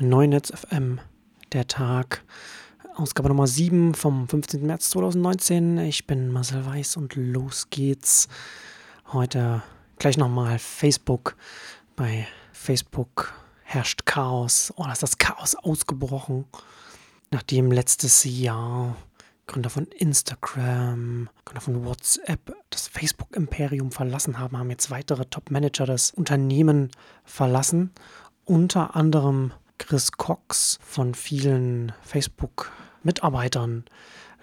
Neunetz FM, der Tag, Ausgabe Nummer 7 vom 15. März 2019. Ich bin Marcel Weiß und los geht's. Heute gleich nochmal Facebook. Bei Facebook herrscht Chaos oder ist das Chaos ausgebrochen, nachdem letztes Jahr Gründer von Instagram, Gründer von WhatsApp das Facebook-Imperium verlassen haben, haben jetzt weitere Top-Manager das Unternehmen verlassen. Unter anderem Chris Cox von vielen Facebook-Mitarbeitern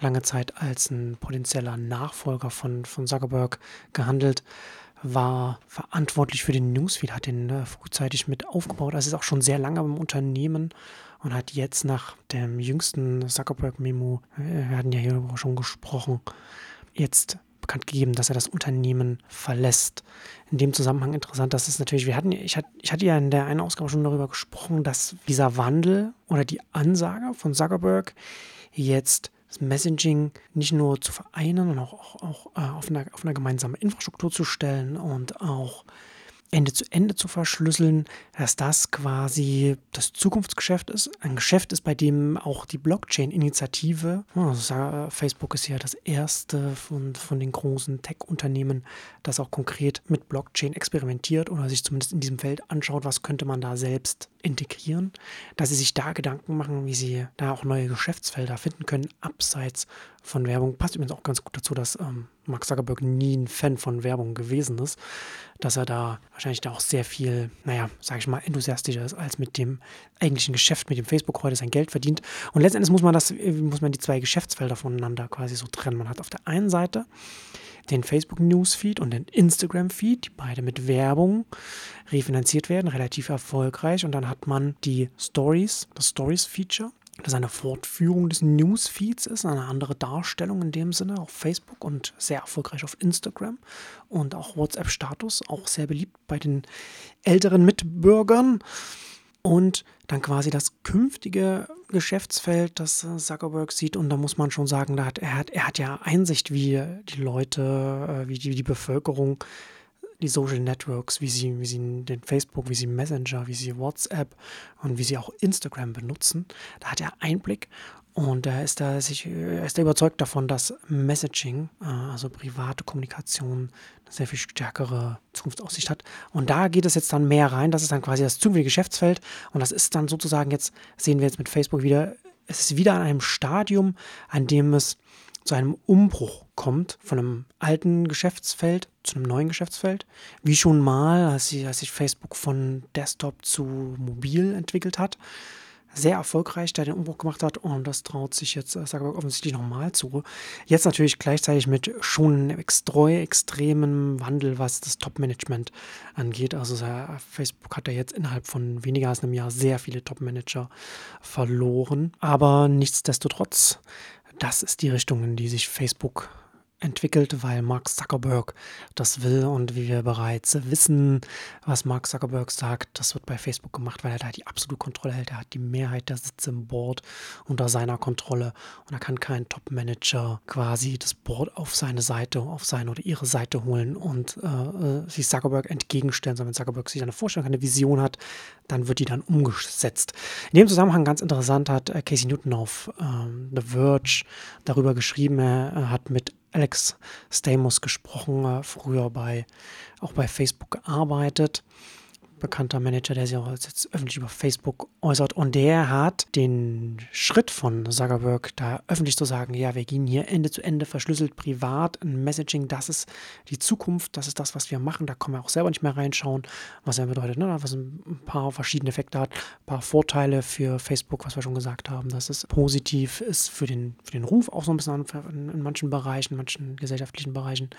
lange Zeit als ein potenzieller Nachfolger von, von Zuckerberg gehandelt, war verantwortlich für den Newsfeed, hat den äh, frühzeitig mit aufgebaut, also ist auch schon sehr lange im Unternehmen und hat jetzt nach dem jüngsten Zuckerberg-Memo, äh, wir hatten ja hier schon gesprochen, jetzt bekannt gegeben, dass er das Unternehmen verlässt. In dem Zusammenhang interessant, dass es natürlich, wir hatten, ich hatte, ich hatte ja in der einen Ausgabe schon darüber gesprochen, dass dieser Wandel oder die Ansage von Zuckerberg jetzt das Messaging nicht nur zu vereinen und auch, auch, auch äh, auf, eine, auf eine gemeinsame Infrastruktur zu stellen und auch Ende zu Ende zu verschlüsseln, dass das quasi das Zukunftsgeschäft ist. Ein Geschäft ist, bei dem auch die Blockchain-Initiative, also Facebook ist ja das erste von, von den großen Tech-Unternehmen, das auch konkret mit Blockchain experimentiert oder sich zumindest in diesem Feld anschaut, was könnte man da selbst integrieren, dass sie sich da Gedanken machen, wie sie da auch neue Geschäftsfelder finden können, abseits von Werbung. Passt übrigens auch ganz gut dazu, dass ähm, Mark Zuckerberg nie ein Fan von Werbung gewesen ist, dass er da wahrscheinlich da auch sehr viel, naja, sage ich mal, enthusiastischer ist als mit dem eigentlichen Geschäft, mit dem Facebook heute sein Geld verdient. Und letztendlich muss man das, muss man die zwei Geschäftsfelder voneinander quasi so trennen. Man hat auf der einen Seite den Facebook Newsfeed und den Instagram Feed, die beide mit Werbung refinanziert werden, relativ erfolgreich. Und dann hat man die Stories, das Stories Feature, das eine Fortführung des Newsfeeds ist, eine andere Darstellung in dem Sinne auf Facebook und sehr erfolgreich auf Instagram und auch WhatsApp-Status, auch sehr beliebt bei den älteren Mitbürgern. Und dann quasi das künftige Geschäftsfeld, das Zuckerberg sieht. Und da muss man schon sagen, da hat, er, hat, er hat ja Einsicht, wie die Leute, äh, wie die, die Bevölkerung die Social Networks, wie sie, wie sie den Facebook, wie sie Messenger, wie sie WhatsApp und wie sie auch Instagram benutzen. Da hat er Einblick und er ist da, sich, ist da überzeugt davon, dass Messaging, äh, also private Kommunikation, eine sehr viel stärkere Zukunftsaussicht hat. Und da geht es jetzt dann mehr rein. Das ist dann quasi das zukünftige Geschäftsfeld. Und das ist dann sozusagen jetzt, sehen wir jetzt mit Facebook wieder, es ist wieder an einem Stadium, an dem es zu einem Umbruch kommt von einem alten Geschäftsfeld zu einem neuen Geschäftsfeld. Wie schon mal, als, sich Facebook von Desktop zu mobil entwickelt hat. Sehr erfolgreich, da den Umbruch gemacht hat und das traut sich jetzt, äh, ich offensichtlich nochmal zu. Jetzt natürlich gleichzeitig mit schon extrem, extremen Wandel, was das Top-Management angeht. Also Facebook hat ja jetzt innerhalb von weniger als einem Jahr sehr viele Top-Manager verloren. Aber nichtsdestotrotz das ist die Richtung, in die sich Facebook entwickelt, weil Mark Zuckerberg das will und wie wir bereits wissen, was Mark Zuckerberg sagt, das wird bei Facebook gemacht, weil er da die absolute Kontrolle hält. Er hat die Mehrheit der Sitze im Board unter seiner Kontrolle und da kann kein Top-Manager quasi das Board auf seine Seite, auf seine oder ihre Seite holen und äh, äh sich Zuckerberg entgegenstellen, sondern wenn Zuckerberg sich eine Vorstellung, eine Vision hat, dann wird die dann umgesetzt. In dem Zusammenhang ganz interessant hat äh, Casey Newton auf ähm, The Verge darüber geschrieben, er hat mit Alex Stamos gesprochen, äh, früher bei, auch bei Facebook gearbeitet bekannter Manager, der sich auch jetzt öffentlich über Facebook äußert. Und der hat den Schritt von Zuckerberg, da öffentlich zu sagen, ja, wir gehen hier Ende zu Ende verschlüsselt privat ein Messaging, das ist die Zukunft, das ist das, was wir machen. Da können wir auch selber nicht mehr reinschauen, was er bedeutet, ne? was ein paar verschiedene Effekte hat, ein paar Vorteile für Facebook, was wir schon gesagt haben, dass es positiv ist für den, für den Ruf, auch so ein bisschen in, in manchen Bereichen, in manchen gesellschaftlichen Bereichen.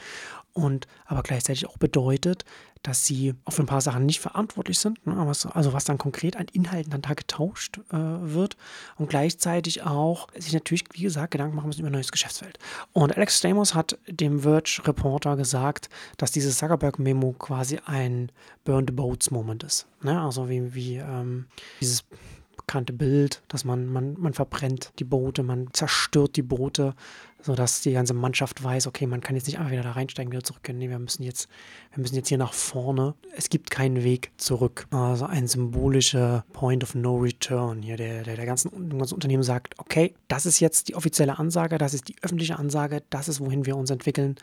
Und aber gleichzeitig auch bedeutet, dass sie auf ein paar Sachen nicht verantwortlich sind, ne, also was dann konkret an Inhalten dann da getauscht äh, wird und gleichzeitig auch sich natürlich, wie gesagt, Gedanken machen müssen über ein neues Geschäftsfeld. Und Alex Stamos hat dem Verge Reporter gesagt, dass dieses Zuckerberg-Memo quasi ein Burn the Boats-Moment ist. Ne? Also wie, wie ähm, dieses bekannte Bild, dass man, man, man verbrennt die Boote, man zerstört die Boote, sodass die ganze Mannschaft weiß, okay, man kann jetzt nicht einfach wieder da reinsteigen, wieder zurück. Nee, wir müssen jetzt, wir müssen jetzt hier nach vorne. Es gibt keinen Weg zurück. Also ein symbolischer Point of No Return hier, der, der, der ganzen, ganzen Unternehmen sagt, okay, das ist jetzt die offizielle Ansage, das ist die öffentliche Ansage, das ist, wohin wir uns entwickeln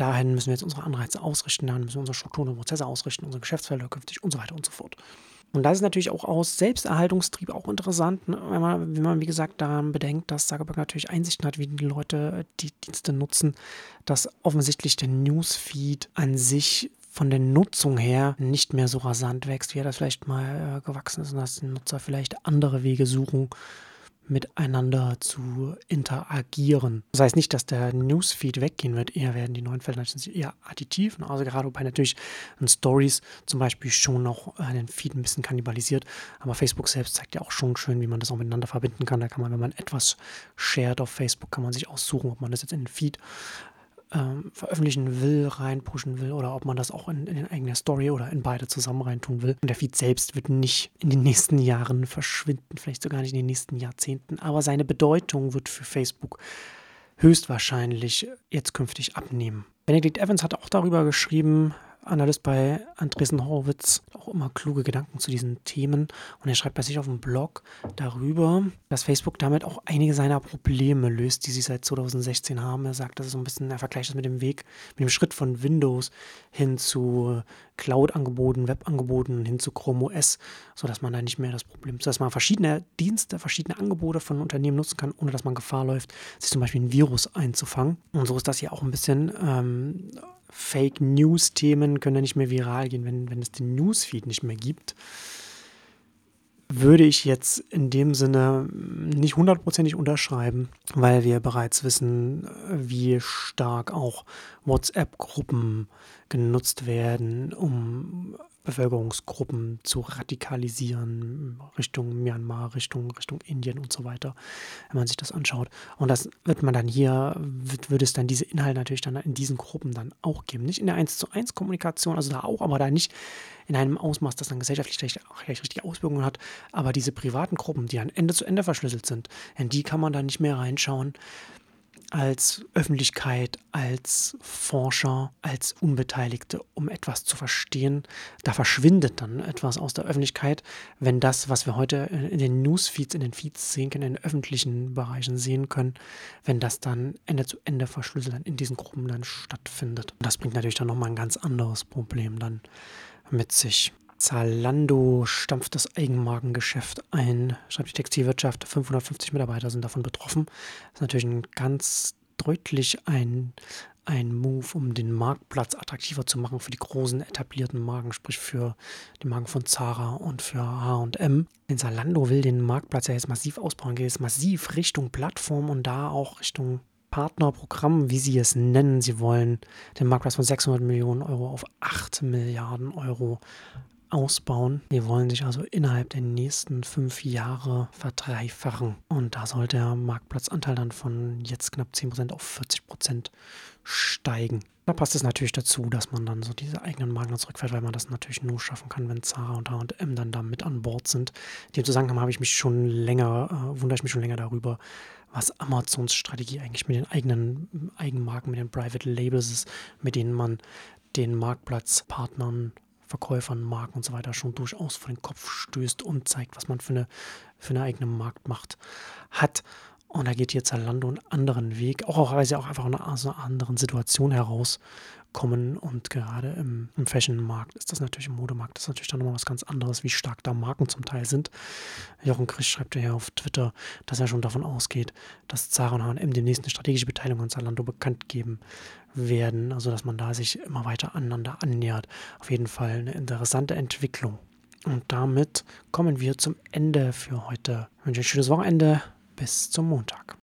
dahin müssen wir jetzt unsere Anreize ausrichten, dahin müssen wir unsere Strukturen und Prozesse ausrichten, unsere Geschäftsfelder künftig und so weiter und so fort. Und das ist natürlich auch aus Selbsterhaltungstrieb auch interessant, ne? wenn, man, wenn man, wie gesagt, daran bedenkt, dass Zuckerberg natürlich Einsichten hat, wie die Leute die Dienste nutzen, dass offensichtlich der Newsfeed an sich von der Nutzung her nicht mehr so rasant wächst, wie er das vielleicht mal äh, gewachsen ist und dass die Nutzer vielleicht andere Wege suchen, miteinander zu interagieren. Das heißt nicht, dass der Newsfeed weggehen wird, eher werden die neuen Felder eher additiv. Also gerade bei natürlich in Stories zum Beispiel schon noch äh, den Feed ein bisschen kannibalisiert, aber Facebook selbst zeigt ja auch schon schön, wie man das auch miteinander verbinden kann. Da kann man, wenn man etwas shared auf Facebook, kann man sich aussuchen, ob man das jetzt in den Feed ähm, veröffentlichen will, reinpushen will oder ob man das auch in, in den eigenen Story oder in beide zusammen reintun will. Und der Feed selbst wird nicht in den nächsten Jahren verschwinden, vielleicht sogar nicht in den nächsten Jahrzehnten, aber seine Bedeutung wird für Facebook höchstwahrscheinlich jetzt künftig abnehmen. Benedict Evans hat auch darüber geschrieben, Analyst bei Andresen Horowitz, auch immer kluge Gedanken zu diesen Themen. Und er schreibt bei sich auf dem Blog darüber, dass Facebook damit auch einige seiner Probleme löst, die sie seit 2016 haben. Er sagt, das ist so ein bisschen, er vergleicht das mit dem Weg, mit dem Schritt von Windows hin zu Cloud-Angeboten, Web-Angeboten, hin zu Chrome OS, sodass man da nicht mehr das Problem, dass man verschiedene Dienste, verschiedene Angebote von Unternehmen nutzen kann, ohne dass man Gefahr läuft, sich zum Beispiel ein Virus einzufangen. Und so ist das hier auch ein bisschen ähm, Fake News-Themen können ja nicht mehr viral gehen, wenn, wenn es den Newsfeed nicht mehr gibt. Würde ich jetzt in dem Sinne nicht hundertprozentig unterschreiben, weil wir bereits wissen, wie stark auch WhatsApp-Gruppen genutzt werden, um Bevölkerungsgruppen zu radikalisieren, Richtung Myanmar, Richtung, Richtung Indien und so weiter, wenn man sich das anschaut. Und das wird man dann hier, wird, würde es dann diese Inhalte natürlich dann in diesen Gruppen dann auch geben. Nicht in der 1 zu 1 Kommunikation, also da auch, aber da nicht in einem Ausmaß, das dann gesellschaftlich gleich, gleich richtige Auswirkungen hat. Aber diese privaten Gruppen, die dann Ende zu Ende verschlüsselt sind, in die kann man dann nicht mehr reinschauen als Öffentlichkeit, als Forscher, als Unbeteiligte, um etwas zu verstehen. Da verschwindet dann etwas aus der Öffentlichkeit, wenn das, was wir heute in den Newsfeeds, in den Feeds sehen können, in den öffentlichen Bereichen sehen können, wenn das dann Ende zu Ende verschlüsselt dann in diesen Gruppen dann stattfindet. Das bringt natürlich dann nochmal ein ganz anderes Problem dann mit sich. Zalando stampft das Eigenmarkengeschäft ein, schreibt die Textilwirtschaft. 550 Mitarbeiter sind davon betroffen. Das ist natürlich ein ganz deutlich ein, ein Move, um den Marktplatz attraktiver zu machen für die großen etablierten Marken, sprich für die Marken von Zara und für H&M. Denn Zalando will den Marktplatz ja jetzt massiv ausbauen, geht jetzt massiv Richtung Plattform und da auch Richtung Partnerprogramm, wie sie es nennen. Sie wollen den Marktplatz von 600 Millionen Euro auf 8 Milliarden Euro ausbauen. Die wollen sich also innerhalb der nächsten fünf Jahre verdreifachen. Und da soll der Marktplatzanteil dann von jetzt knapp 10% auf 40% steigen. Da passt es natürlich dazu, dass man dann so diese eigenen Marken zurückfährt, weil man das natürlich nur schaffen kann, wenn Zara und H&M dann da mit an Bord sind. In dem Zusammenhang habe ich mich schon länger, äh, wundere ich mich schon länger darüber, was Amazons Strategie eigentlich mit den eigenen Eigenmarken, mit den Private Labels ist, mit denen man den Marktplatzpartnern Verkäufern, Marken und so weiter schon durchaus vor den Kopf stößt und zeigt, was man für eine, für eine eigene Marktmacht hat. Und da geht hier Zalando einen anderen Weg, auch weil sie auch einfach aus einer anderen Situation herauskommen. Und gerade im, im Fashion-Markt ist das natürlich, im Modemarkt ist das natürlich dann nochmal was ganz anderes, wie stark da Marken zum Teil sind. Jochen Chris schreibt ja auf Twitter, dass er schon davon ausgeht, dass Zara und H&M demnächst eine strategische Beteiligung an Zalando bekannt geben werden. Also dass man da sich immer weiter aneinander annähert. Auf jeden Fall eine interessante Entwicklung. Und damit kommen wir zum Ende für heute. Ich wünsche ein schönes Wochenende. Bis zum Montag.